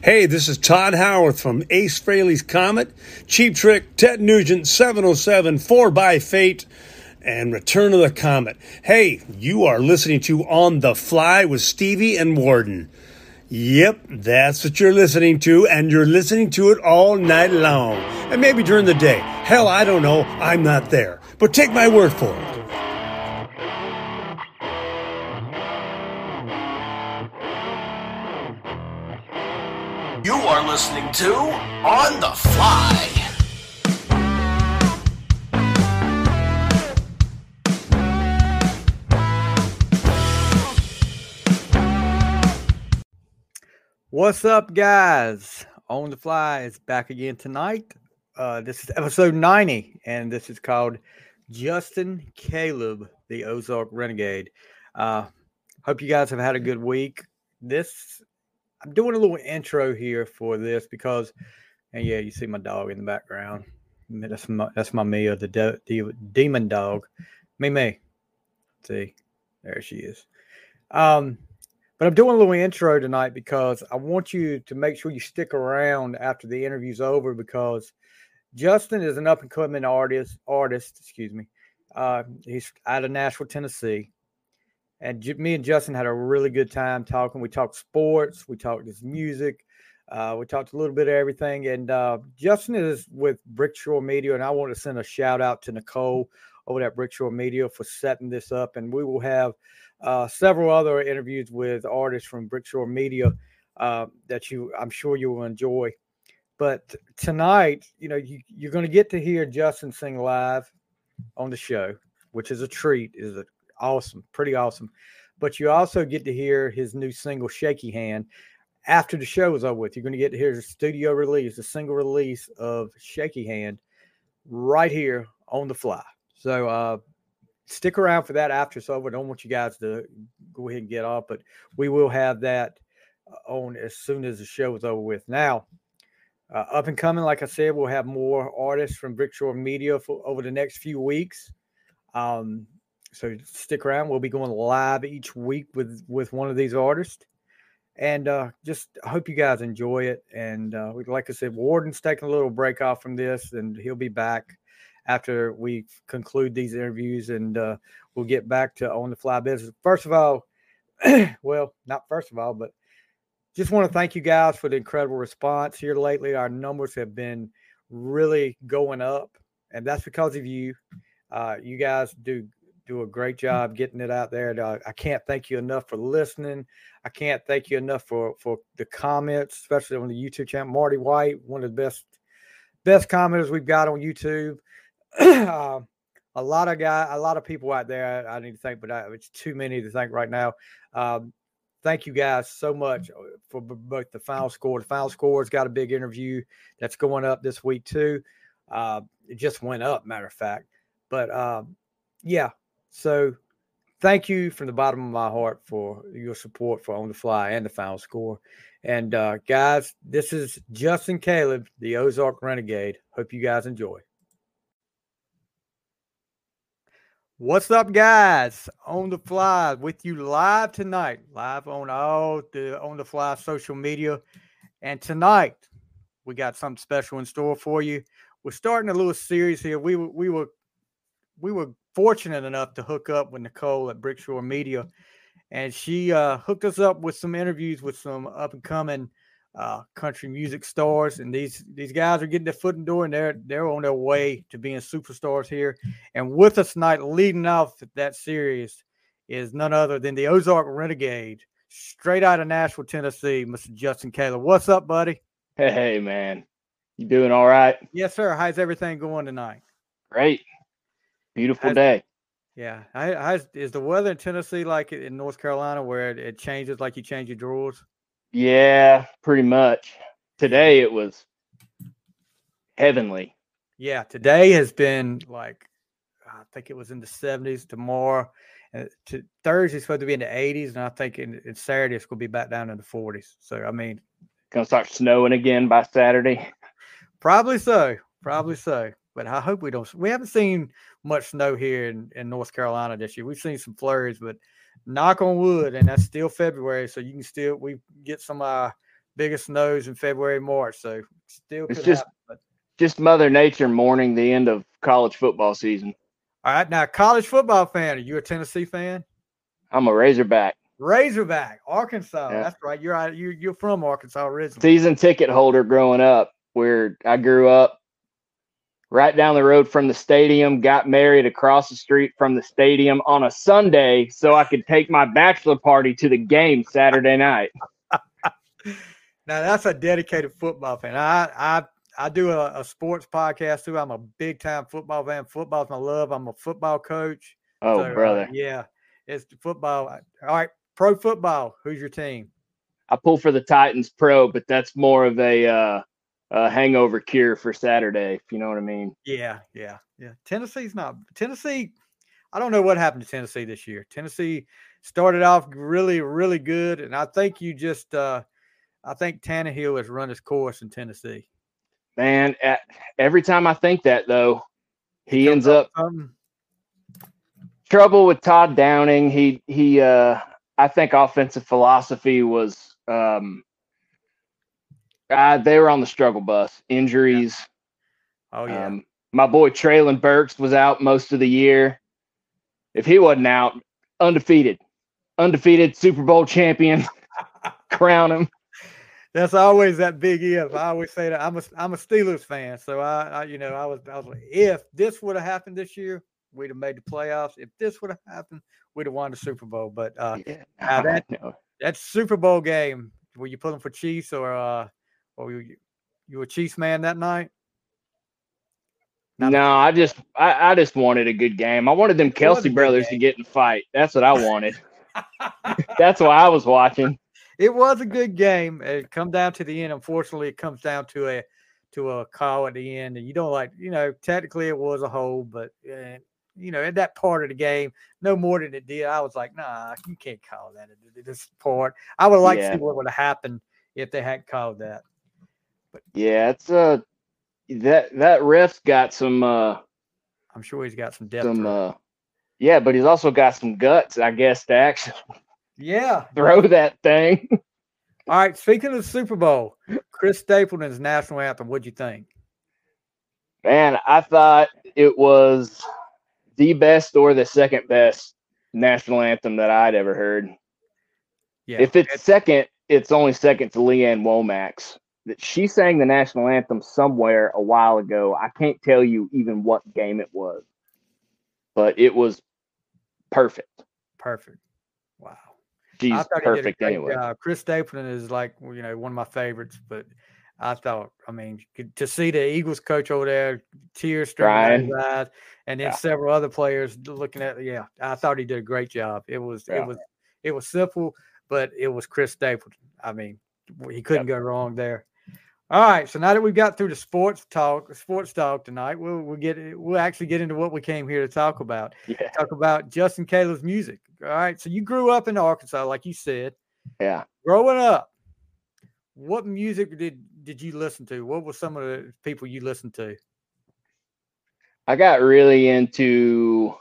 Hey, this is Todd Howarth from Ace Frehley's Comet, Cheap Trick, Ted Nugent, 707, 4 by Fate, and Return of the Comet. Hey, you are listening to On the Fly with Stevie and Warden. Yep, that's what you're listening to, and you're listening to it all night long. And maybe during the day. Hell, I don't know. I'm not there. But take my word for it. Listening to On the Fly. What's up, guys? On the Fly is back again tonight. Uh, this is episode 90, and this is called Justin Kaleb, the Ozark Renegade. Uh, hope you guys have had a good week. This I'm doing a little intro here for this because, and yeah, you see my dog in the background. That's my that's my Mia, the, de- the demon dog. Me, me. See, there she is. Um, but I'm doing a little intro tonight because I want you to make sure you stick around after the interview's over because Justin is an up and coming artist. Artist, excuse me. Uh, he's out of Nashville, Tennessee and me and Justin had a really good time talking. We talked sports, we talked his music, uh, we talked a little bit of everything. And uh, Justin is with Brickshore Media, and I want to send a shout out to Nicole over at Brickshore Media for setting this up. And we will have uh, several other interviews with artists from Brickshore Media uh, that you, I'm sure you will enjoy. But tonight, you know, you, you're going to get to hear Justin sing live on the show, which is a treat. is a awesome, pretty awesome. But you also get to hear his new single, Shaky Hand. After the show is over with, you're going to get to hear the studio release, a single release of Shaky Hand right here on the fly. So uh, stick around for that after it's over. I don't want you guys to go ahead and get off, but we will have that uh, on as soon as the show is over with. Now, uh, up and coming, like I said, we'll have more artists from Brickshore Media for, over the next few weeks. Um, so stick around. We'll be going live each week with with one of these artists, and uh, just hope you guys enjoy it. And uh, like I said, Warden's taking a little break off from this, and he'll be back after we conclude these interviews, and uh, we'll get back to on the fly business. First of all, well, not first of all, but just want to thank you guys for the incredible response here lately. Our numbers have been really going up, and that's because of you. Uh, you guys do do a great job getting it out there. Uh, I can't thank you enough for listening. I can't thank you enough for for the comments, especially on the YouTube channel. Marty White, one of the best best commenters we've got on YouTube. uh, a lot of guy, a lot of people out there. I, I need to thank, but I, it's too many to thank right now. Um, thank you guys so much uh, for both the final score. The final score has got a big interview that's going up this week too. Uh, it just went up, matter of fact. But um, yeah, so thank you from the bottom of my heart for your support for On the Fly and the final score. And uh, guys, this is Justin Kaleb, the Ozark Renegade. Hope you guys enjoy. What's up, guys? On the fly with you live tonight, live on all the on the fly social media. And tonight, we got something special in store for you. We're starting a little series here. We were, we were we were fortunate enough to hook up with Nicole at Brickshore Media, and she uh, hooked us up with some interviews with some up and coming uh, country music stars. And these these guys are getting their foot in the door, and they're they're on their way to being superstars here. And with us tonight, leading off that series, is none other than the Ozark Renegade, straight out of Nashville, Tennessee, Mr. Justin Kaleb. What's up, buddy? Hey, man. You doing all right? Yes, sir. How's everything going tonight? Great. Beautiful day. Yeah. I, I, is the weather in Tennessee like in North Carolina where it, it changes like you change your drawers? Yeah, pretty much. Today it was heavenly. Yeah, today has been like I think it was in the 70s. Tomorrow, uh, to Thursday's supposed to be in the 80s, and I think in, in Saturday it's going to be back down in the 40s. So I mean, gonna start snowing again by Saturday. Probably so. Probably so but I hope we don't. We haven't seen much snow here in, in North Carolina this year. We've seen some flurries, but knock on wood, and that's still February, so you can still we get some uh, biggest snows in February, March. So still It's just- happen, Just Mother Nature mourning the end of college football season. all right. Now, college football fan, are you a Tennessee fan? I'm a Razorback Razorback, Arkansas. Yeah. That's right. You're out. You you're from Arkansas originally. season ticket holder growing up, where I grew up right down the road from the stadium, got married across the street from the stadium on a Sunday so I could take my bachelor party to the game Saturday night. Now that's a dedicated football fan. I I I do a, a sports podcast too. I'm a big time football fan. Football's my love. I'm a football coach. Oh, So, uh, brother. yeah, it's football. All right, pro football. Who's your team? I pull for the Titans Pro, but that's more of a, uh, a hangover cure for Saturday, if you know what I mean. Yeah, yeah, yeah. Tennessee's not Tennessee. I don't know what happened to Tennessee this year. Tennessee started off really, really good, and I think you just, uh I think Tannehill has run his course in Tennessee. Man, at, every time I think that, though, he ends up something. trouble with Todd Downing. He he uh I think offensive philosophy was um uh, they were on the struggle bus. Injuries. Oh yeah, Um my boy Treylon Burks was out most of the year. If he wasn't out, undefeated. Undefeated Super Bowl champion. Crown him. that's always that big if. I always say that I'm a I'm a Steelers fan, so I, I you know I was I was like if this would have happened this year, we'd have made the playoffs. If this would have happened, we'd have won the Super Bowl. But uh, Yeah, that- that Super Bowl game, were you pulling for Chiefs or uh were you you a Chiefs man that night? Not- No, I just I, I just wanted a good game. I wanted them Kelce brothers to get in the fight. That's what I wanted. That's why I was watching. It was a good game. It come down to the end. Unfortunately, it comes down to a to a call at the end, and you don't like you know technically it was a hold, but uh, you know at that part of the game, no more than it did. I was like, nah, you can't call that at this part. I would like to see what would have happened if they hadn't called that. Yeah, it's uh that that ref's got some uh I'm sure he's got some depth. some uh yeah, but he's also got some guts, I guess, to actually yeah. throw that thing. All right. Speaking of the Super Bowl, Chris Stapleton's national anthem. What'd you think? Man, I thought it was the best or the second best national anthem that I'd ever heard. Yeah. If it's second, it's only second to Lee Ann Womack's. That she sang the national anthem somewhere a while ago. I can't tell you even what game it was, but it was perfect. perfect. Wow. She's I thought he did a perfect great anyway. job. Chris Stapleton is like you know one of my favorites, but I thought I mean to see the Eagles coach over there, tears streaming his eyes, and then Yeah. several other players looking at yeah, I thought he did a great job. It was Yeah. it was it was simple, but it was Chris Stapleton. I mean, he couldn't go wrong there. All right, so now that we've got through the sports talk, sports talk tonight, we'll we'll get we'll actually get into what we came here to talk about Yeah, talk about Justin Kaleb's music. All right. So you grew up in Arkansas, like you said. yeah. Growing up, what music did did you listen to? What were some of the people you listened to? I got really into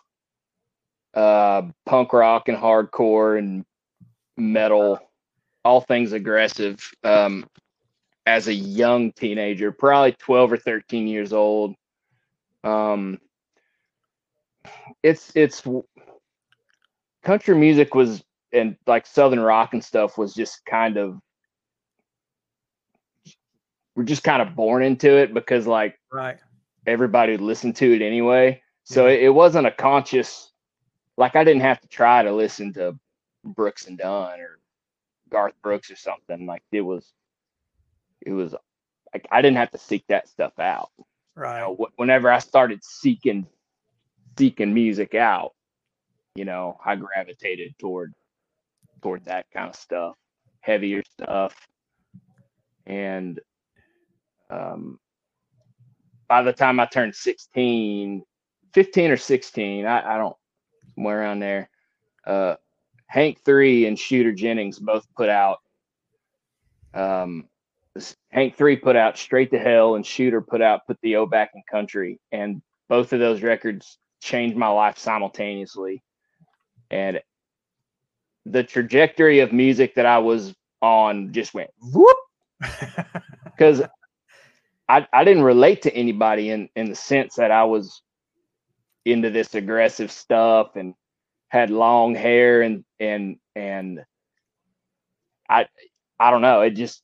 uh, punk rock and hardcore and metal, all things aggressive. Um, as a young teenager, probably twelve or thirteen years old. Um, it's it's country music was and like southern rock and stuff was just kind of we're just kind of born into it because like Right. everybody listened to it anyway. So Yeah. it, it wasn't a conscious, like I didn't have to try to listen to Brooks and Dunn or Garth Brooks or something. Like it was, it was like I didn't have to seek that stuff out. You Right. know, wh- whenever I started seeking, seeking music out, you know, I gravitated toward, toward that kind of stuff, heavier stuff, and um, by the time I turned 16, 15 or 16, I, I don't, somewhere around there, uh, Hank 3 and Shooter Jennings both put out, um, Hank 3 put out Straight to Hell and Shooter put out Put the O Back in Country. And both of those records changed my life simultaneously. And the trajectory of music that I was on just went whoop because I I didn't relate to anybody in in the sense that I was into this aggressive stuff and had long hair and and and I I don't know. It just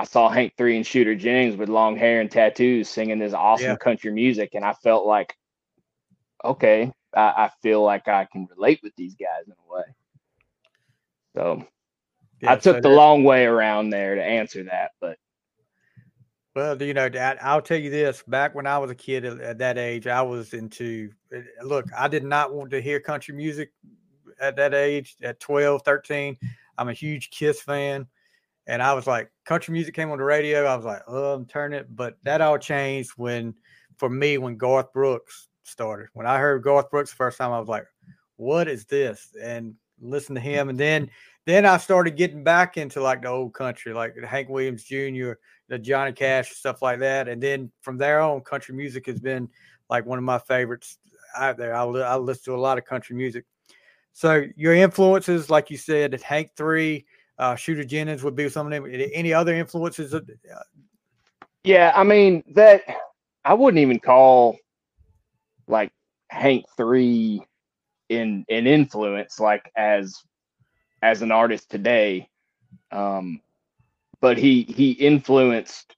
I saw Hank Three and Shooter Jennings with long hair and tattoos singing this awesome Yeah. country music, and I felt like, okay, I, I feel like I can relate with these guys in a way. So Yeah, I so took the long way around there to answer that, but Well, you know, Dad, I'll tell you this. Back when I was a kid at, at that age, I was into eh, look, I did not want to hear country music at that age, at 12, 13. I'm a huge Kiss fan. And I was like, country music came on the radio. I was like, oh, I'm turning it. But that all changed when, for me, when Garth Brooks started. When I heard Garth Brooks the first time, I was like, what is this? And listen to him. And then, then I started getting back into like the old country, like Hank Williams Jr., the Johnny Cash stuff like that. And then from there on, country music has been like one of my favorites out there. I, I listen to a lot of country music. So your influences, like you said, Hank Three, uh, Shooter Jennings would be some of them. Any- other influences? Of, uh, Yeah, I mean that I wouldn't even call like Hank three in in influence like as as an artist today. Um but he he influenced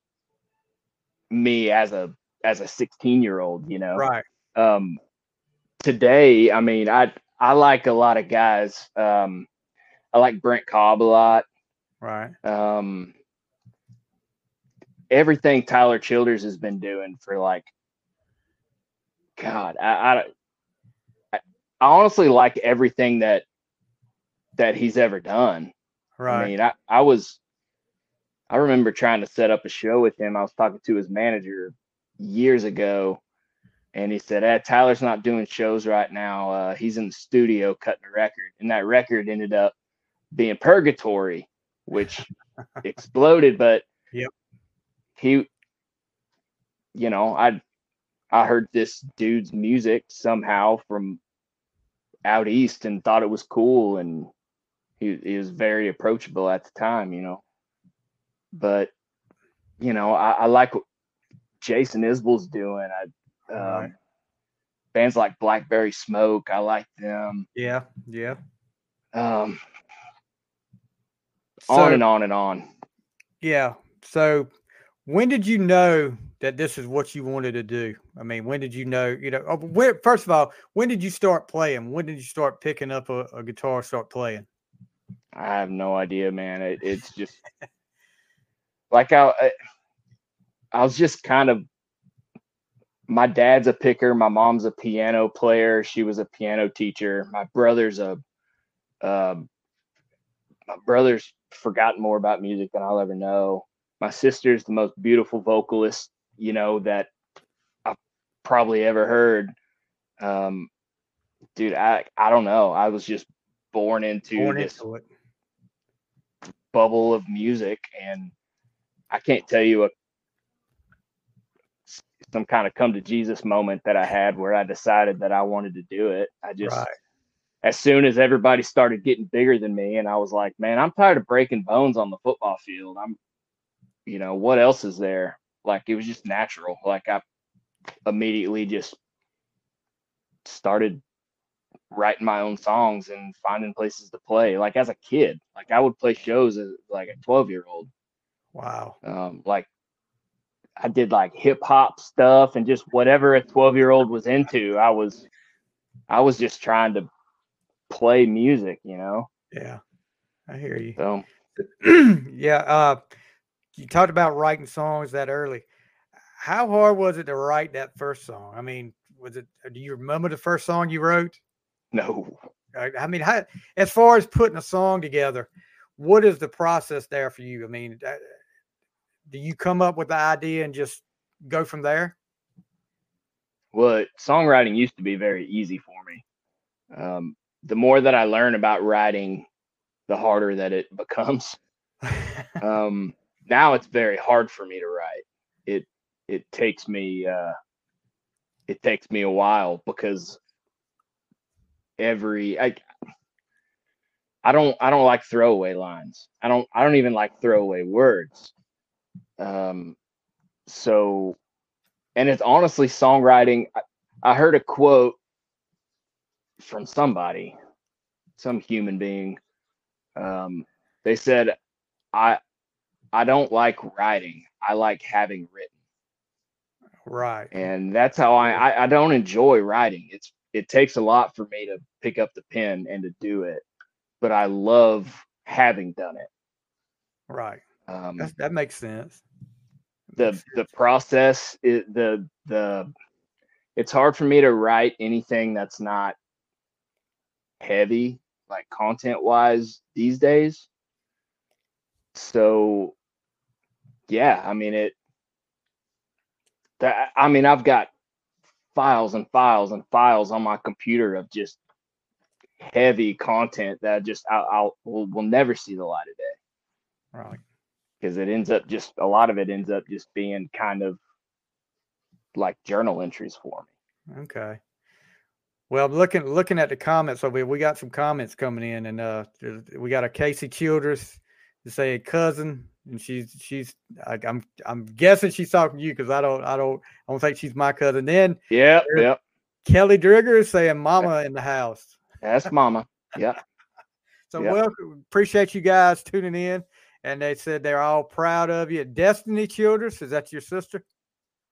me as a as a 16 year old, you know. right. Um today, I mean I I like a lot of guys. Um I like Brent Cobb a lot. Right. um everything Tyler Childers has been doing for like God, I, I I honestly like everything that that he's ever done. Right. I mean, I, I was I remember trying to set up a show with him. I was talking to his manager years ago and he said, eh, Tyler's not doing shows right now. Uh, he's in the studio cutting a record. And that record ended up being Purgatory, which exploded, but Yep. he you know, I I heard this dude's music somehow from out east and thought it was cool and he, he was very approachable at the time, you know. But you know, I, I like what Jason Isbell's doing. I um, Right. bands like Blackberry Smoke, I like them. yeah. Yeah. Um, So, on and on and on. Yeah. So when did you know that this is what you wanted to do? I mean, when did you know, you know, oh, where, first of all, when did you start playing? When did you start picking up a, a guitar, start playing? I have no idea, man. It, it's just like I, I, I was just kind of. My dad's a picker. My mom's a piano player. She was a piano teacher. My brother's a. Um, my brother's forgotten more about music than I'll ever know. My sister's the most beautiful vocalist, you know, that I've probably ever heard. Um, dude, I I don't know. I was just born into Born this into it. bubble of music and I can't tell you a some kind of come to Jesus moment that I had where I decided that I wanted to do it. I just Right. As soon as everybody started getting bigger than me and I was like, man, I'm tired of breaking bones on the football field. I'm you know, what else is there? Like it was just natural. Like I immediately just started writing my own songs and finding places to play. Like as a kid, like I would play shows as like a 12 year old. Wow. Um, like I did like hip hop stuff and just whatever a 12 year old was into. I was, I was just trying to play music, you know? Yeah. I hear you. So yeah. Uh, you talked about writing songs that early. How hard was it to write that first song? I mean, was it, do you remember the first song you wrote? no, I I mean, how, as far as putting a song together, what is the process there for you? I mean, uh, do you come up with the idea and just go from there? well, songwriting used to be very easy for me. Um, the more that I learn about writing, the harder that it becomes. um, now it's very hard for me to write. It it takes me uh, it takes me a while because every I I don't I don't like throwaway lines. I don't I don't even like throwaway words. Um, so, and it's honestly songwriting. I, I heard a quote from somebody, some human being. Um, they said, "I, I don't like writing. I like having written." Right. and that's how I, I I don't enjoy writing. It's it takes a lot for me to pick up the pen and to do it, but I love having done it. Right. Um, That's, that makes sense. the the process is the the it's hard for me to write anything that's not heavy like content wise these days. So yeah, I mean it that I mean I've got files and files and files on my computer of just heavy content that I just I'll, I'll will, will never see the light of day Right. because it ends up just a lot of it ends up just being kind of like journal entries for me. Okay. Well, I'm looking looking at the comments, so we, we got some comments coming in, and uh, we got a Casey Childress to say a cousin, and she's she's I, I'm I'm guessing she's talking to you because I don't I don't I don't think she's my cousin. Then yeah, yep. Kelly Drigger is saying mama in the house. That's mama. Yeah. So Yeah. welcome, appreciate you guys tuning in, and they said they're all proud of you. Destiny Childress, is that your sister?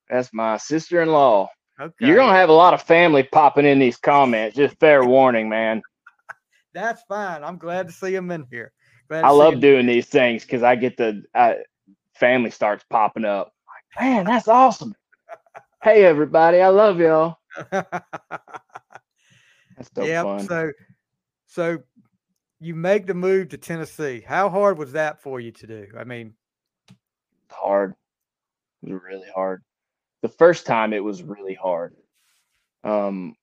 That's my sister in law. Okay, You're gonna have a lot of family popping in these comments. Just fair warning, man. that's fine. I'm glad to see them in here. Glad I love doing these things because I get the I, family starts popping up. Like, man, that's awesome. hey everybody, I love y'all. That's so yep. fun. So, so you make the move to Tennessee. How hard was that for you to do? I mean, hard. It was really hard. The first time it was really hard. Um,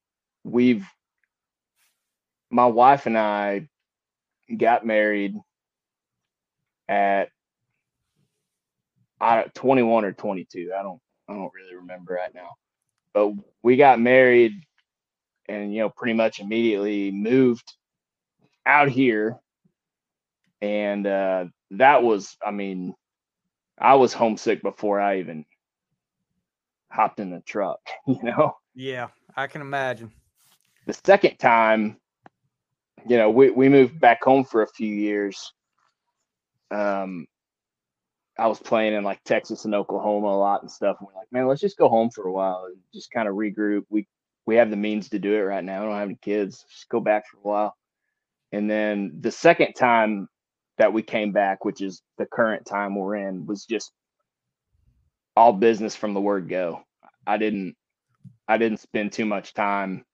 we've my wife and I got married at I don't- 21 or 22. I don't I don't really remember right now. But we got married and you know pretty much immediately moved out here and uh that was I mean I was homesick before I even hopped in the truck, you know. yeah, I can imagine. The second time, you know, we, we moved back home for a few years. Um I was playing in like Texas and Oklahoma a lot and stuff. And we're like, man, let's just go home for a while and just kind of regroup. We we have the means to do it right now. We don't have any kids. Just go back for a while. And then the second time that we came back, which is the current time we're in, was just all business from the word go. I didn't I didn't spend too much time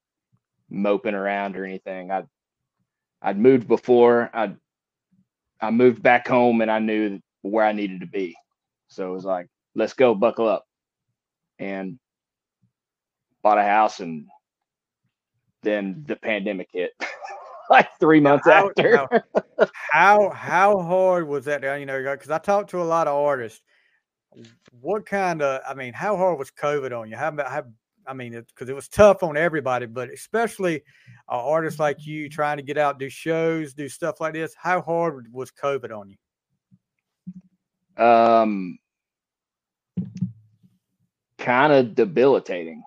moping around or anything. I I'd moved before. I I moved back home and I knew where I needed to be. So it was like, let's go, buckle up. And bought a house and then the pandemic hit like three months How, after. now, how how hard was that? You know, because I talked to a lot of artists. What kind of? I mean, how hard was COVID on you? How about how? I mean, because it, was tough on everybody, but especially uh, artists like you trying to get out, do shows, do stuff like this. How hard was COVID on you? um kind of debilitating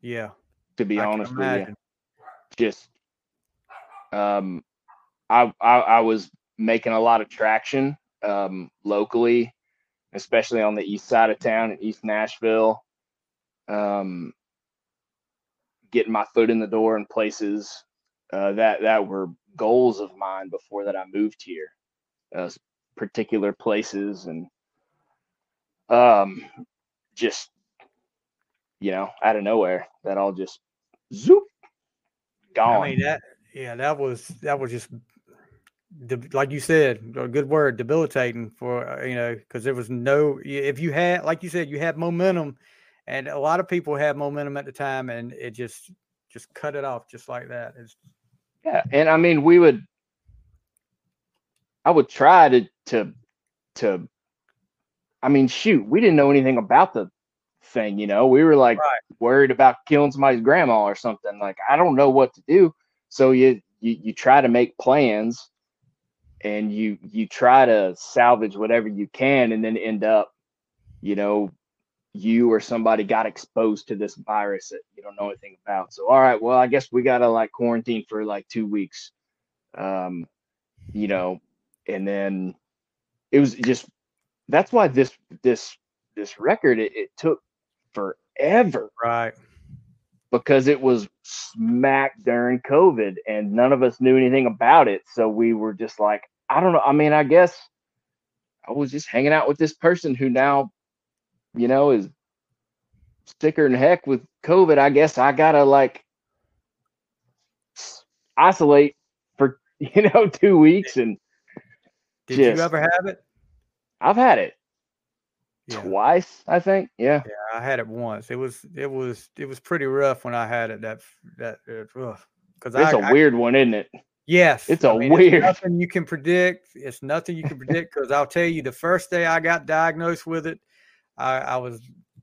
Yeah, to be I honest with you just um I, I i was making a lot of traction um locally especially on the east side of town in east nashville um getting my foot in the door in places uh, that that were goals of mine before that i moved here uh, particular places and um just you know out of nowhere that all just zoop gone I mean that. Yeah, that was that was just like you said, a good word, debilitating for uh, you know because there was no. If you had, like you said, you had momentum, and a lot of people had momentum at the time, and it just just cut it off just like that. It's, Yeah, and I mean, we would. I would try to to to. I mean, shoot, we didn't know anything about the thing. You know, we were like Right. worried about killing somebody's grandma or something. Like, I don't know what to do. So you you you try to make plans, and you you try to salvage whatever you can, and then end up you know, you or somebody got exposed to this virus that you don't know anything about. So, all right, well, I guess we got to like quarantine for like two weeks. Um, you know, and then it was just that's why this this this record it, it took forever Right. because it was smack during COVID and none of us knew anything about it. So we were just like, I don't know. I mean, I guess I was just hanging out with this person who now, you know, is sicker than heck with COVID. I guess I gotta like isolate for you know two weeks, and Did Yes. you ever have it? I've had it Yeah. twice. I think, yeah. Yeah, I had it once. It was it was it was pretty rough when I had it. That that uh, because It's I, a I- weird one, isn't it? Yes, it's a I mean, weird- nothing you can predict. It's nothing you can predict because I'll tell you, the first day I got diagnosed with it, I, I was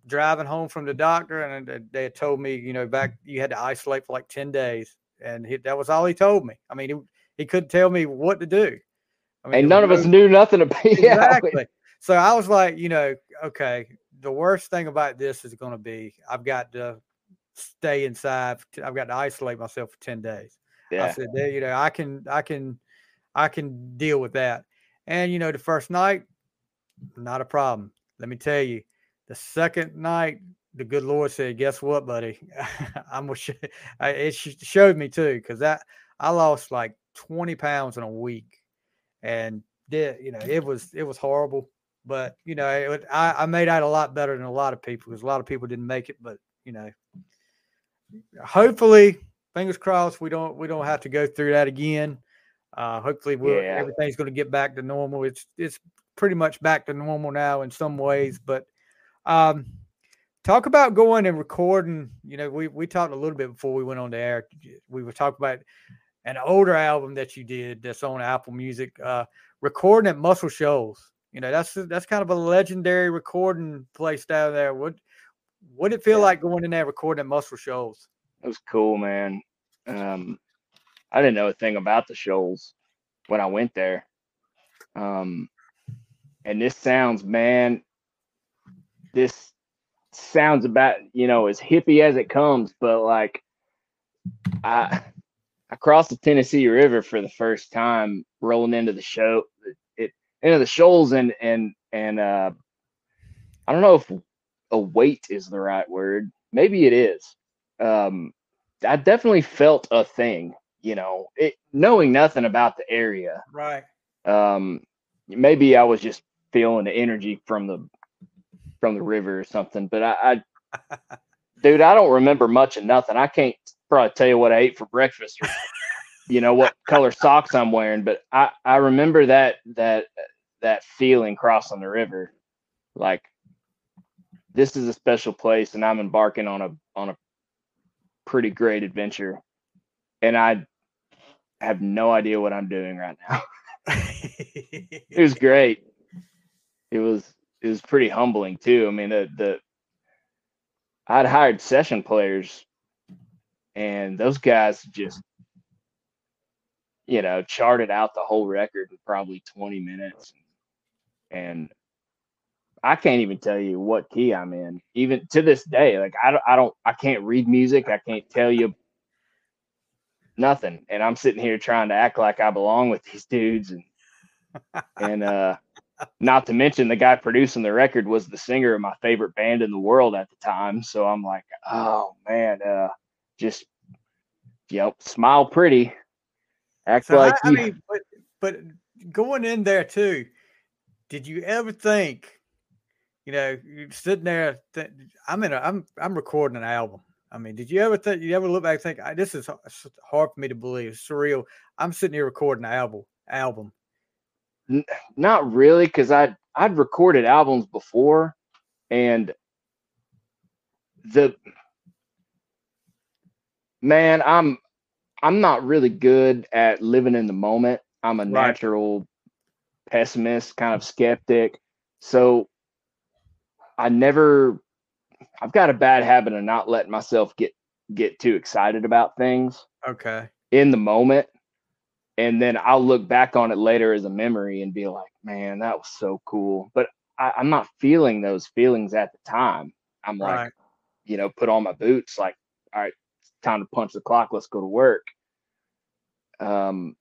driving home from the doctor and they- had told me, you know, back you had to isolate for like ten days, and he, that was all he told me. I mean, he, he couldn't tell me what to do. I mean, And none of us no- knew nothing about yeah, exactly. So I was like, you know, okay, the worst thing about this is going to be I've got to stay inside. I've got to isolate myself for 10 days. I said, "There, you know, I can, I can, I can deal with that. And, you know, the first night, not a problem. Let me tell you, the second night, the good Lord said, guess what, buddy? I'm gonna, sh- I- it sh- showed me too, because that I lost like 20 pounds in a week and did, you know, it was, it was horrible, but you know, it, I, I made out a lot better than a lot of people because a lot of people didn't make it, but you know, hopefully fingers crossed we don't we don't have to go through that again. Uh hopefully we'll, Yeah. everything's going to get back to normal. It's it's pretty much back to normal now in some ways but um talk about going and recording. You know we we talked a little bit before we went on the air. We were talking about an older album that you did that's on apple music uh recording at muscle shoals. You know that's that's kind of a legendary recording place down there. What what did it feel Yeah. like going in there recording at muscle shoals It was cool, man. Um, I didn't know a thing about the shoals when I went there. Um, and this sounds, man, this sounds about, you know, as hippie as it comes, but like I I crossed the Tennessee River for the first time rolling into the show it into the shoals and and and uh I don't know if a weight is the right word. Maybe it is um, I definitely felt a thing, you know, it, knowing nothing about the area. Right. Um, maybe I was just feeling the energy from the from the river or something. But I, I dude, I don't remember much of nothing. I can't probably tell you what I ate for breakfast or you know what color socks I'm wearing. But I I remember that that that feeling crossing the river, like this is a special place, and I'm embarking on a on a pretty great adventure, and I have no idea what I'm doing right now. It was great. It was it was pretty humbling too. I mean, the the I'd hired session players, and those guys just you know charted out the whole record in probably 20 minutes, and I can't even tell you what key I'm in. Even to this day, like I don't, I don't, I can't read music. I can't tell you nothing. And I'm sitting here trying to act like I belong with these dudes, and and uh, not to mention the guy producing the record was the singer of my favorite band in the world at the time. So I'm like, oh man, uh, just yep, smile pretty, act So like I, I mean, but but going in there too, did you ever think, you know, you're sitting there, th- I'm in a, I'm I'm recording an album. I mean, did you ever think you ever look back and think "I- this is hard for me to believe, it's surreal. I'm sitting here recording an album album. not really because i'd i'd recorded albums before and the man i'm i'm not really good at living in the moment i'm a Right. natural pessimist kind of skeptic so i never i've got a bad habit of not letting myself get get too excited about things Okay. in the moment and then I'll look back on it later as a memory and be like, man, that was so cool. But I, I'm not feeling those feelings at the time. I'm like, Right. you know, put on my boots, like, all right, time to punch the clock. Let's go to work. Um,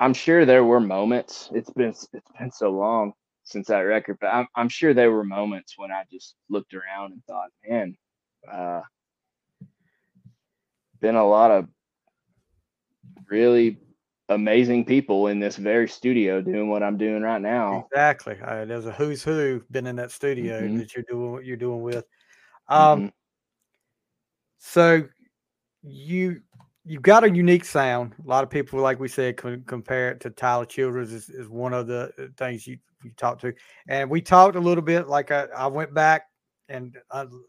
I'm sure there were moments. It's been it's been so long since that record, but I'm I'm sure there were moments when I just looked around and thought, man, uh, been a lot of really amazing people in this very studio doing what I'm doing right now. Exactly. Uh, there's a who's who been in that studio Mhm. that you're doing what you're doing with. Um, Mhm. so you you've got a unique sound. A lot of people, like we said, can compare it to Tyler Childers is, is one of the uh, things you, you talked to. And we talked a little bit, like I, I went back and un-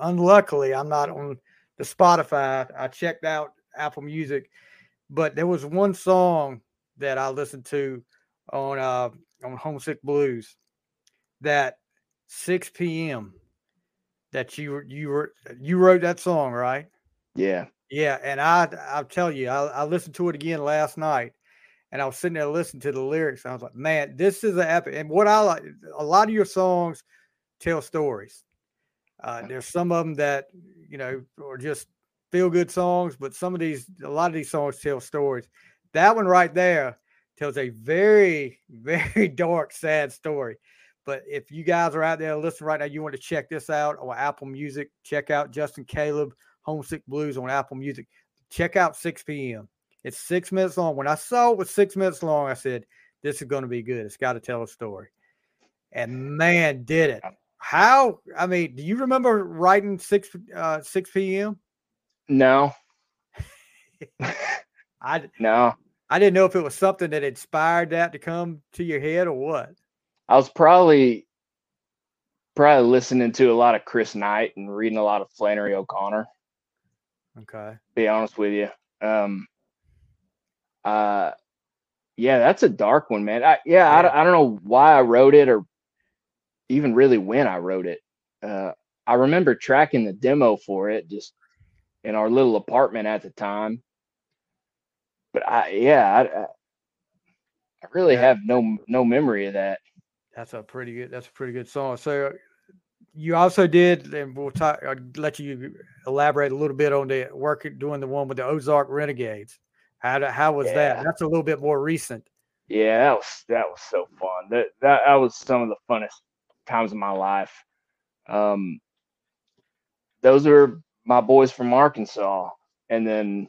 unluckily I'm not on the Spotify. I checked out Apple Music, but there was one song that I listened to on uh on Homesick Blues that 6 p.m. that you were you were you wrote that song, right? Yeah. Yeah, and I I'll tell you, I, I listened to it again last night, and I was sitting there listening to the lyrics. I was like, man, this is an epic. And what I like, a lot of your songs tell stories. Uh, there's some of them that you know are just feel good songs, but some of these, a lot of these songs tell stories. That one right there tells a very, very dark, sad story. But if you guys are out there listening right now, you want to check this out on Apple Music, check out Justin Kaleb Homesick Blues on Apple Music. Check out 6 p.m. It's six minutes long. When I saw it was six minutes long, I said, This is going to be good. It's got to tell a story. And man, did it. How? I mean, do you remember writing 6 uh 6 p.m.? No, I no. I didn't know if it was something that inspired that to come to your head or what. I was probably probably listening to a lot of Chris Knight and reading a lot of Flannery O'Connor. Okay. Be honest with you. Um, uh, yeah, that's a dark one, man. I, yeah, I, I don't know why I wrote it or even really when I wrote it. Uh, I remember tracking the demo for it just in our little apartment at the time. But I, yeah, I, I I really Yeah. have no no memory of that. That's a pretty good. That's a pretty good song. So you also did, and we'll talk. I'll let you elaborate a little bit on the work doing the one with the Ozark Renegades. How how was Yeah. that? That's a little bit more recent. Yeah, that was that was so fun. That that that was some of the funnest times of my life. Um, those are my boys from Arkansas, and then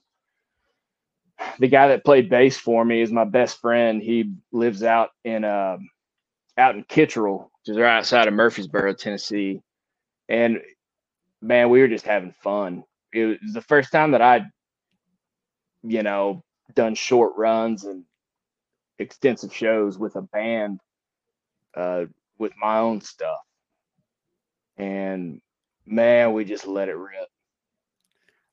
the guy that played bass for me is my best friend. He lives out in um out in Kittrell, which is right outside of Murfreesboro, Tennessee. And man, we were just having fun. It was the first time that I'd, you know, done short runs and extensive shows with a band uh, with my own stuff. And man, we just let it rip.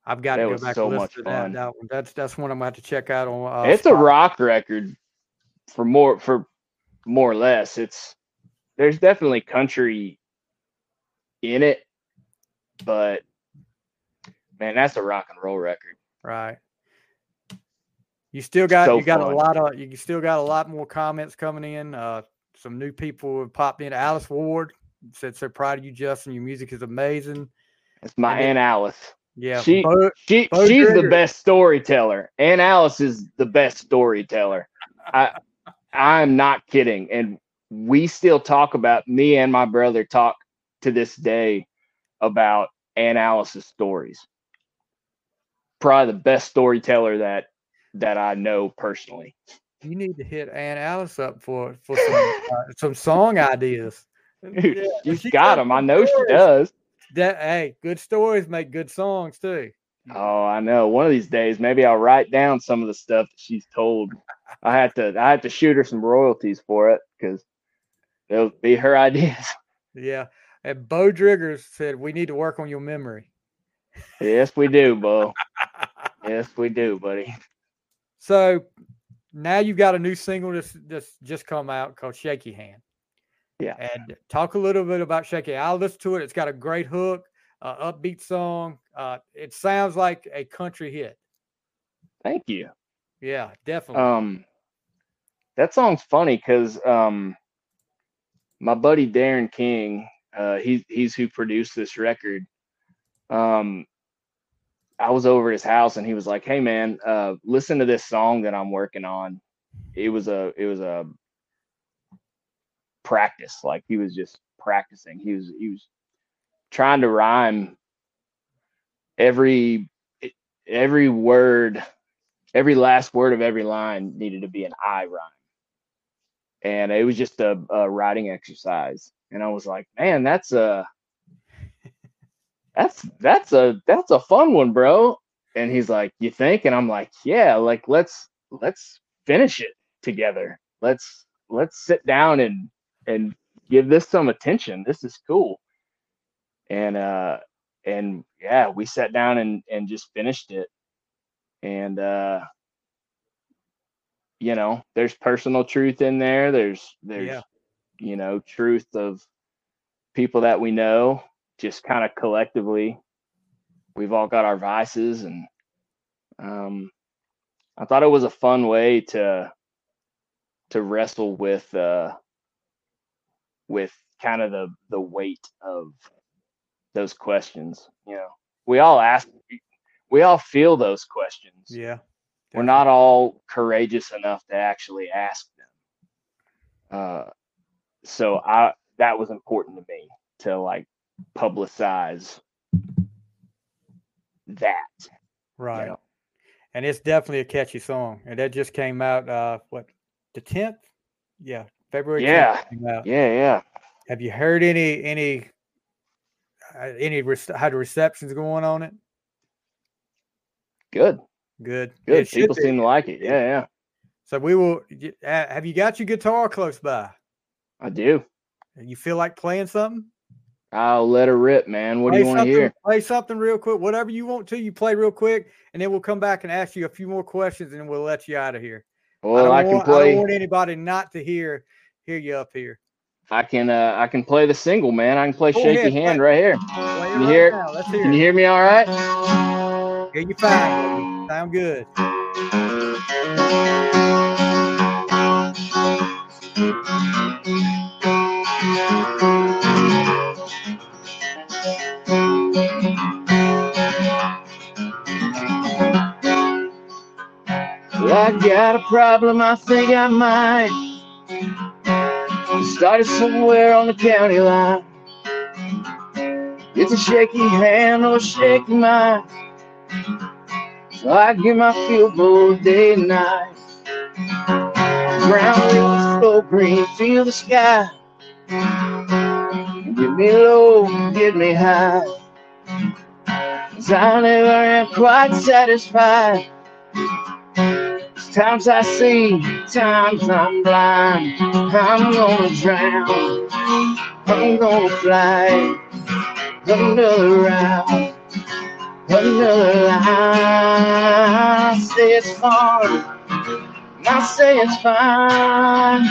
I've got That to go back so and listen to that, that one. That's that's one I'm going to have to check out on. Uh, it's a rock record for more for more or less. It's there's definitely country in it, but man, that's a rock and roll record. Right. You still got So you got a lot of you still got a lot more comments coming in. Uh, some new people have popped in. Alice Ward said so proud of you, Justin. Your music is amazing. It's my And it- Aunt Alice. Yeah, She- Bo- She Bo she's the best storyteller. Aunt Alice is the best storyteller. I I'm not kidding. And we still talk about me and my brother talk to this day about Aunt Alice's stories. Probably the best storyteller that that I know personally. you need to hit Aunt Alice up for for some uh, some song ideas. Dude, Yeah, she got them. I know she does. That hey, good stories make good songs too. Oh, I know. One of these days, maybe I'll write down some of the stuff that she's told. I had to. I had to shoot her some royalties for it because it'll be her ideas. Yeah. And Bo Driggers said we need to work on your memory. yes, we do, Bo. Yes, we do, buddy. So now you've got a new single that's, that's just come out called Shaky Hand. Yeah. And talk a little bit about Shaky. I'll listen to it. It's got a great hook, uh, upbeat song. Uh, it sounds like a country hit. Thank you. Yeah, definitely. Um, that song's funny because um, my buddy Darren King, uh, he's he's who produced this record. Um, I was over at his house and he was like, "Hey man, uh, listen to this song that I'm working on." It was a it was a practice, like he was just practicing. He was he was trying to rhyme every every word, every last word of every line needed to be an I rhyme. And it was just a, a writing exercise. And I was like, man, that's a that's that's a that's a fun one, bro. And he's like, You think? And I'm like, Yeah, like let's let's finish it together. Let's let's sit down and and give this some attention. This is cool. And uh and yeah, we sat down and and just finished it. And uh you know, there's personal truth in there. There's there's Yeah. you know, truth of people that we know, just kind of collectively. We've all got our vices and um I thought it was a fun way to to wrestle with uh with kind of the the weight of those questions you know we all ask we all feel those questions Yeah. we're not all courageous enough to actually ask them uh so i that was important to me to like publicize that Right. know. And it's definitely a catchy song. And that just came out uh what the 10th? Yeah, February Yeah. it came out. yeah yeah Have you heard any any uh, any rec- how the receptions going on it? good Good. good It people seem to like it yeah yeah So we will uh, have you got your guitar close by? i do You feel like playing something? I'll let her rip man what do play you want to hear Play something real quick, whatever you want to. You play real quick, and then we'll come back and ask you a few more questions, and we'll let you out of here. well I i, don't, can want, I play don't want anybody not to hear hear you up here. I can uh I can play the single, man. I can play Go Shaky ahead, Hand play. right here. It You right hear now. Let's hear Can you hear me all right? Hear you fine. Sound good. I got a problem, I think I might. Started somewhere on the county line. It's a shaky hand or shaky mind. So I give my feel both day and night. Ground leaves slow green, feel the sky. Get me low, get me high. 'Cause I never am quite satisfied. Times I see, times I'm blind. I'm gonna drown. I'm gonna fly another round, another line. I say it's and I say it's fine.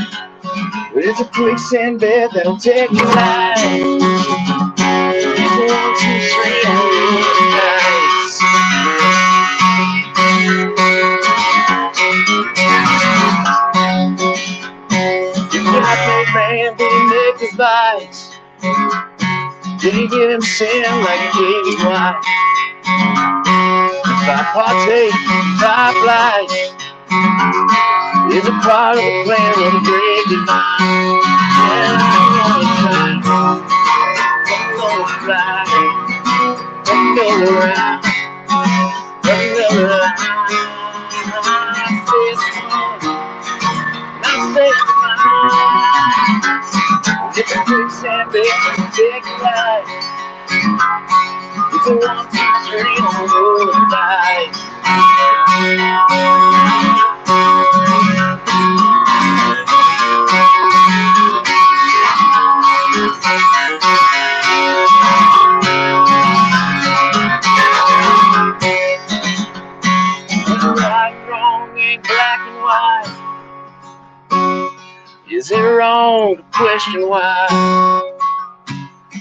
It's a quicksand bed that'll take me life. One, two, three, the dice. If God made man, did he make his vice? Did he give him sin like he gave wife? If I partake, if I is a part of the plan of the great divine. And I'm gonna try, I'm gonna fly, I'm gonna ride. I say. I say it's a life. One, two, three, on the dice. Right question why?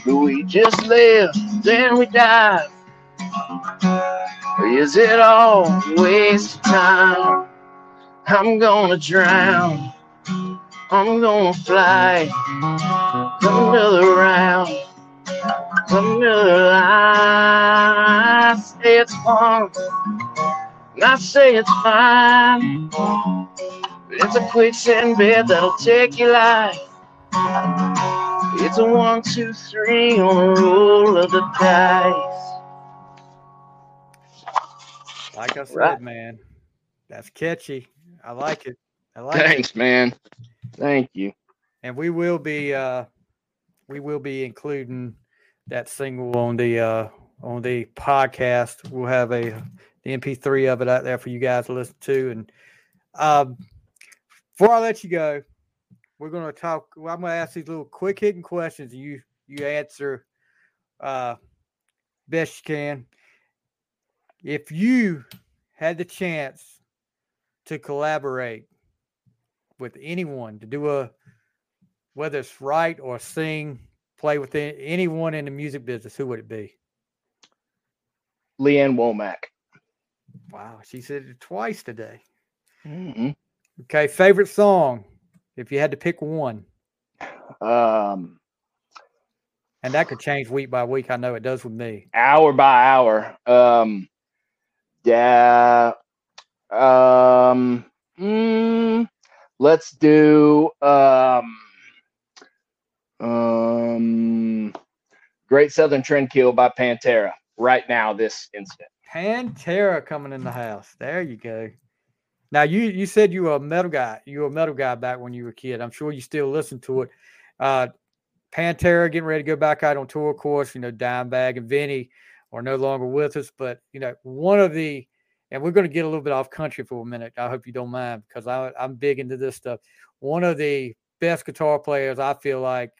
Do we just live, then we die? Or is it all waste of time? I'm gonna drown. I'm gonna fly another round, another line. I say it's fun, and I say it's fine. But it's a quicksand bed that'll take your life. It's a one, two, three on a roll of the dice. Like I said, Right. man, that's catchy. I like it. I like it. Thanks, man. Thank you. And we will be uh we will be including that single on the uh on the podcast. We'll have a the MP3 of it out there for you guys to listen to. And um before I let you go, we're gonna talk well, I'm gonna ask these little quick hitting questions and you you answer uh best you can. If you had the chance to collaborate with anyone to do a whether it's write or sing, play with anyone in the music business, who would it be? Lee Ann Womack. Wow, she said it twice today. Mm-hmm. Okay, favorite song, if you had to pick one, Um, and that could change week by week. I know it does with me. hour by hour. Um, yeah. Um, mm, let's do um, um, Great Southern Trendkill by Pantera right now. This instant. Pantera coming in the house. There you go. Now you you said you were a metal guy. You were a metal guy back when you were a kid. I'm sure you still listen to it. Uh, Pantera getting ready to go back out on tour. Of course, you know Dimebag and Vinny are no longer with us, but you know one of the and we're going to get a little bit off country for a minute. I hope you don't mind because I, I'm big into this stuff. One of the best guitar players, I feel like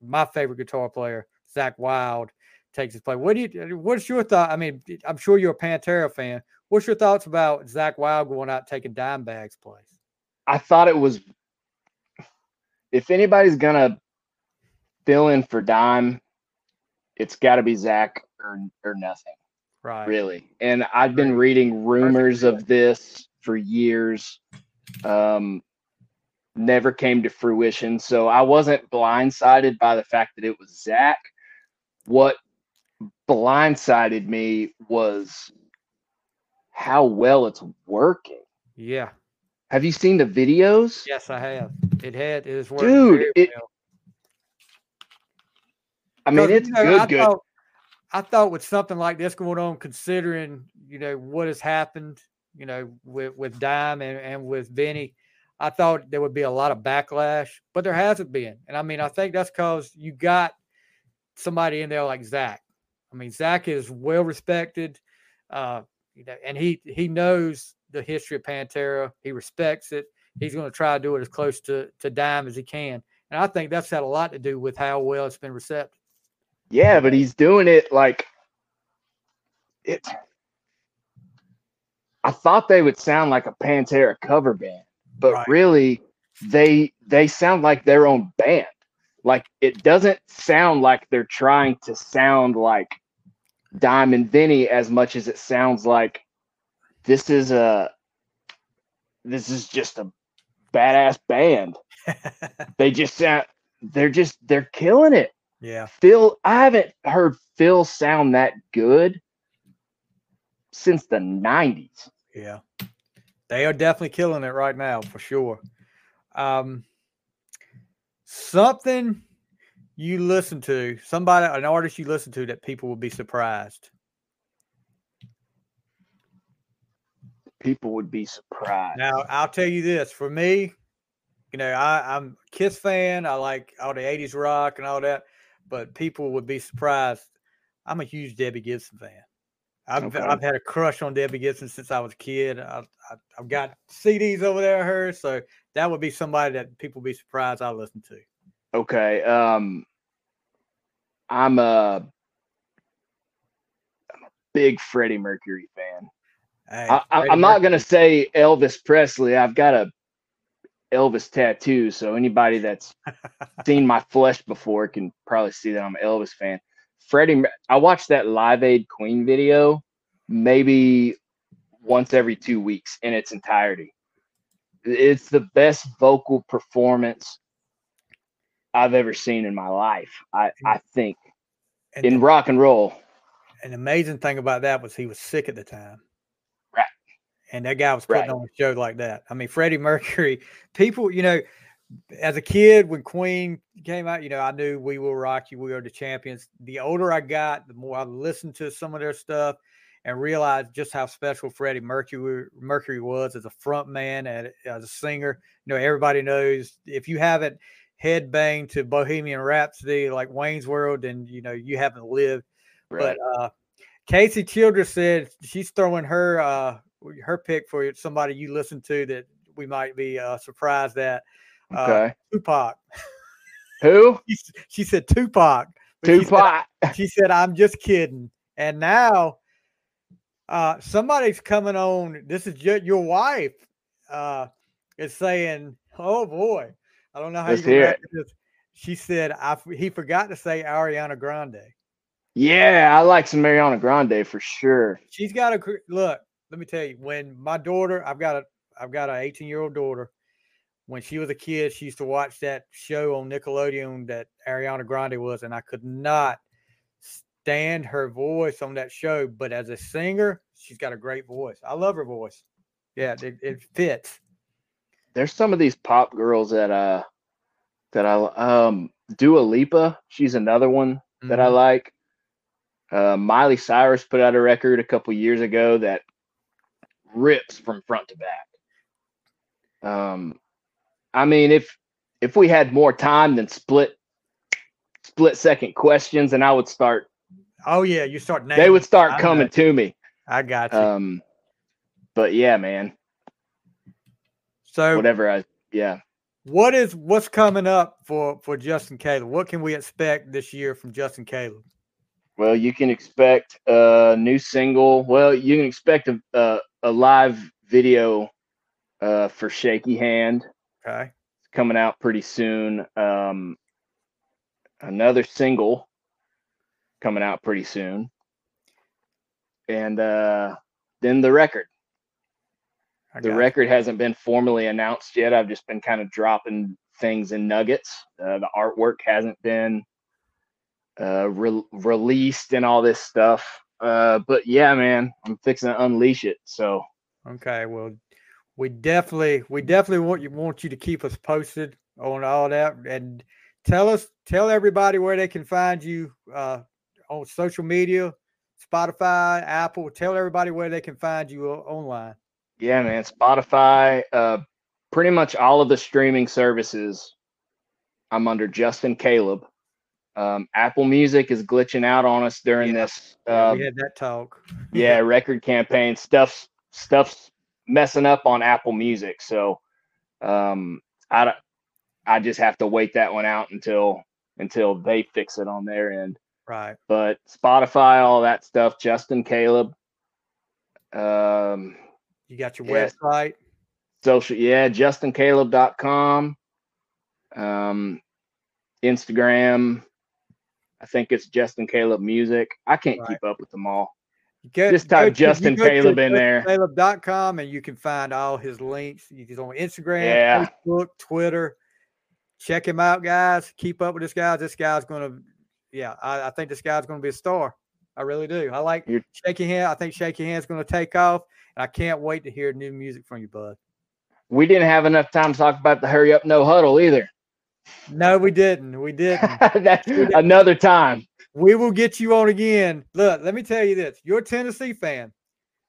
my favorite guitar player, Zakk Wylde, takes his play. What do you? What's your thought? I mean, I'm sure you're a Pantera fan. What's your thoughts about Zakk Wylde going out taking Dimebag's place? I thought it was. If anybody's gonna fill in for Dime, it's got to be Zakk or or nothing. Right. really. And I've been reading rumors of this for years. Um, never came to fruition. So I wasn't blindsided by the fact that it was Zakk. What blindsided me was how well it's working. Yeah. Have you seen the videos? Yes, I have. It had. It is working. Dude, it- well. I mean it's you know, good, I good. Thought, I thought with something like this going on, considering you know what has happened, you know, with with Dime and, and with Vinny, I thought there would be a lot of backlash, but there hasn't been. And I mean, I think that's because you got somebody in there like Zakk. I mean, Zakk is well respected, uh, you know, and he he knows the history of Pantera. He respects it. He's going to try to do it as close to to Dime as he can. And I think that's had a lot to do with how well it's been received. Yeah, but he's doing it like it. I thought they would sound like a Pantera cover band, but Right. really they they sound like their own band. Like it doesn't sound like they're trying to sound like Dime and Vinny as much as it sounds like this is a this is just a badass band. They just sound they're just they're killing it. yeah. Phil, I haven't heard Phil sound that good since the 90s. Yeah. They are definitely killing it right now for sure. Um something you listen to, somebody an artist you listen to that people would be surprised. People would be surprised. Now, I'll tell you this, for me, you know, I, I'm a Kiss fan. I like all the 80s rock and all that, but people would be surprised. I'm a huge Debbie Gibson fan. I've, Okay. I've had a crush on Debbie Gibson since I was a kid. I, I, I've got CDs over there of hers, so that would be somebody that people would be surprised I listen to. Okay. Um, I'm a, I'm a big Freddie Mercury fan. I, I'm not going to say Elvis Presley. I've got a Elvis tattoo. So anybody that's seen my flesh before can probably see that I'm an Elvis fan. Freddie, I watched that Live Aid Queen video maybe once every two weeks in its entirety. It's the best vocal performance I've ever seen in my life. I I think And in the- rock and roll. an amazing thing about that was he was sick at the time. Right. And that guy was putting Right. on a show like that. I mean, Freddie Mercury, people, you know, as a kid when Queen came out, you know, I knew We Will Rock You, We Are the Champions. The older I got, the more I listened to some of their stuff and realized just how special Freddie Mercury Mercury was as a front man and as a singer. You know, everybody knows if you haven't headbanged to Bohemian Rhapsody like Wayne's World, and you know you haven't lived. Right. But uh, Casey Childress said she's throwing her uh, her pick for somebody you listen to that we might be uh, surprised at. Uh, okay. Tupac. Who? She, she said Tupac. but she said- Tupac. She said, "I'm just kidding." And now, uh, somebody's coming on. This is ju- your wife. Uh, is saying, "Oh boy, I don't know how Let's you hear this." She said, "I he forgot to say Ariana Grande." Yeah, I like some Mariana Grande for sure. she's got a look. Let me tell you, when my daughter, I've got a, I've got an 18 year old daughter. When she was a kid, she used to watch that show on Nickelodeon that Ariana Grande was, and I could not stand her voice on that show. But as a singer, she's got a great voice. I love her voice. Yeah, it, it fits. There's some of these pop girls that uh that I um Dua Lipa. She's another one that I Mhm. like. Uh, Miley Cyrus put out a record a couple years ago that rips from front to back. Um, I mean, if if we had more time than split split second questions, and I would start, Oh yeah, you start. they would start I coming to me. I got you. Um, but yeah, man, so whatever. I yeah. what is what's coming up for for Justin Kaleb? What can we expect this year from Justin Kaleb? Well, you can expect a new single. Well, you can expect a a, a live video uh, for Shaky Hand Okay. coming out pretty soon. Um, another single coming out pretty soon, and uh, then the record. I The record hasn't been formally announced yet. I've just been kind of dropping things in nuggets. Uh, the artwork hasn't been uh, re- released and all this stuff. Uh, but yeah, man, I'm fixing to unleash it. So Okay, well, we definitely we definitely want you want you to keep us posted on all that and tell us tell everybody where they can find you uh, on social media, Spotify, Apple. Tell everybody where they can find you online. Yeah, man, Spotify, uh, pretty much all of the streaming services. I'm under Justin Kaleb. Um, Apple Music is glitching out on us during Yeah. this. Yeah, Uh, we had that talk. yeah, record campaign stuff's stuff's messing up on Apple Music. So um I don't- I just have to wait that one out until until they fix it on their end. Right. But Spotify, all that stuff, Justin Kaleb. Um You got your Yes. website. social yeah, justinkaleb.com. Um Instagram. I think it's Justin Kaleb Music. I can't Right. keep up with them all. Go- Just type to- Justin Kaleb in there. JustinKaleb.com and you can find all his links. He's on Instagram, Yeah. Facebook, Twitter. Check him out, guys. Keep up with this guy. This guy's gonna, yeah, I, I think this guy's gonna be a star. I really do. I like You're- shaking hand. I think shaking hands gonna take off, and I can't wait to hear new music from you, bud. We didn't have enough time to talk about the hurry up no huddle either. No, we didn't. We didn't. That's another time. we will get you on again. Look, let me tell you this. You're a Tennessee fan.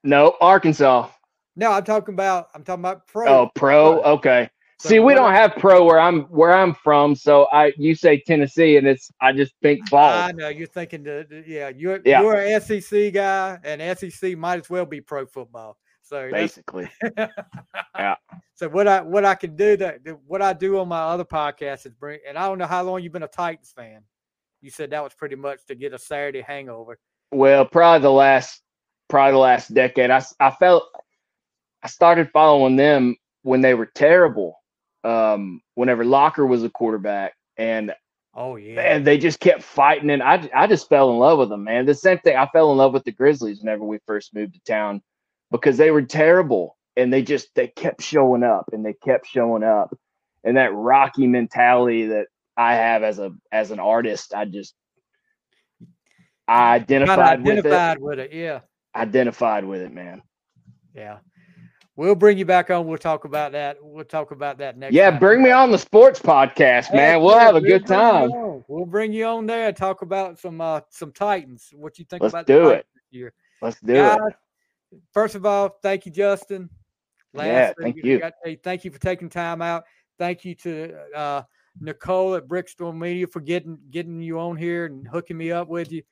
No, Arkansas. No, I'm talking about. I'm talking about pro. Oh, pro. Okay. So See, we don't have pro where I'm where I'm from, so I you say Tennessee and it's I just think ball. I know you're thinking the, yeah you're Yeah. you're an SEC guy and SEC might as well be pro football. So Basically. so what I what I can do that that- what I do on my other podcast is bring and I don't know how long you've been a Titans fan. You said that was pretty much to get a Saturday hangover. Well, probably the last probably the last decade. I I felt I started following them when they were terrible. Um, whenever Locker was a quarterback, and Oh yeah, and they just kept fighting, and I I just fell in love with them, man. The same thing. I fell in love with the Grizzlies whenever we first moved to town because they were terrible, and they just they kept showing up, and they kept showing up, and that Rocky mentality that I have as a as an artist. I just I of identified, with it. identified with it. Yeah. Identified with it, man. Yeah. We'll bring you back on. We'll talk about that. We'll talk about that next Yeah, time. bring me on the sports podcast, man. We'll yeah, have a we'll good time. We'll bring you on there and talk about some uh some Titans. What you think Let's about do the it. Titans this year. Let's do Guys, it. First of all, thank you, Justin. Yeah, thank you. got to thank you for taking time out. Thank you to uh, Nicole at Brickstorm Media for getting getting you on here and hooking me up with you.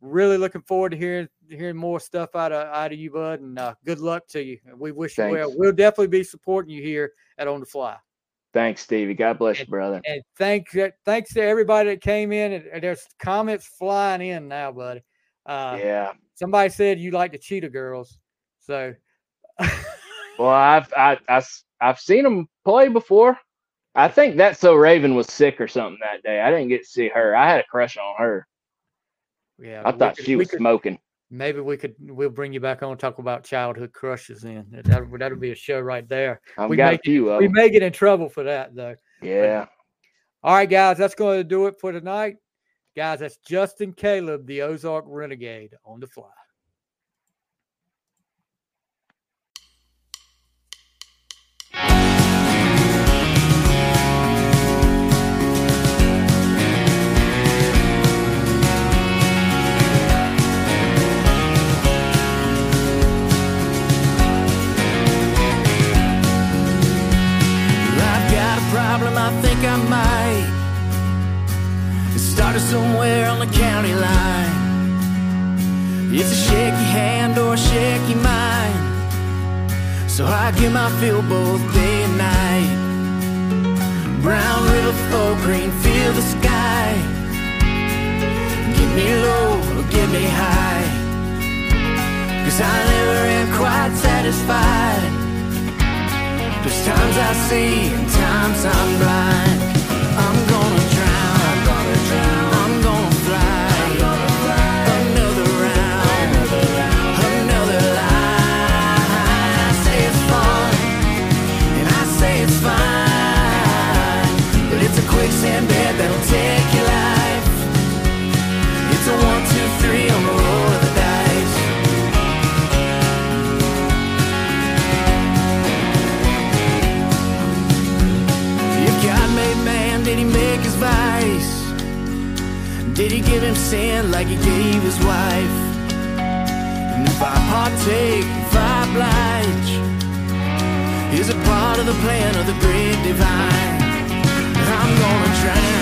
Really looking forward to hearing hearing more stuff out of out of you, bud. And uh, good luck to you. We wish you well. We'll definitely be supporting you here at On the Fly. Thanks, Stevie. God bless you, brother. And thanks thanks to everybody that came in. And, there's comments flying in now, buddy. Uh, Yeah. Somebody said you like the Cheetah Girls, so Well, I've I, I I've seen them play before. I think that so Raven was sick or something that day. I didn't get to see her. I had a crush on her. Yeah. I thought could- she was could- smoking. Maybe we could we'll bring you back on and talk about childhood crushes. Then that that would that'll be a show right there. I've we got a few of We may get in trouble for that though. Yeah. All right, guys, that's going to do it for tonight. Guys, that's Justin Kaleb, the Ozark Renegade, on the fly. So I give my feel both day and night. Brown river flow, green feel the sky. Get me low or get me high. Cause I never am quite satisfied. There's times I see and times I'm blind. That'll take your life. It's a one, two, three on the roll of the dice. If God made man, did he make his vice? Did he give him sin like he gave his wife? And if I partake, if I oblige, is it part of the plan of the great divine? I'm gonna drown.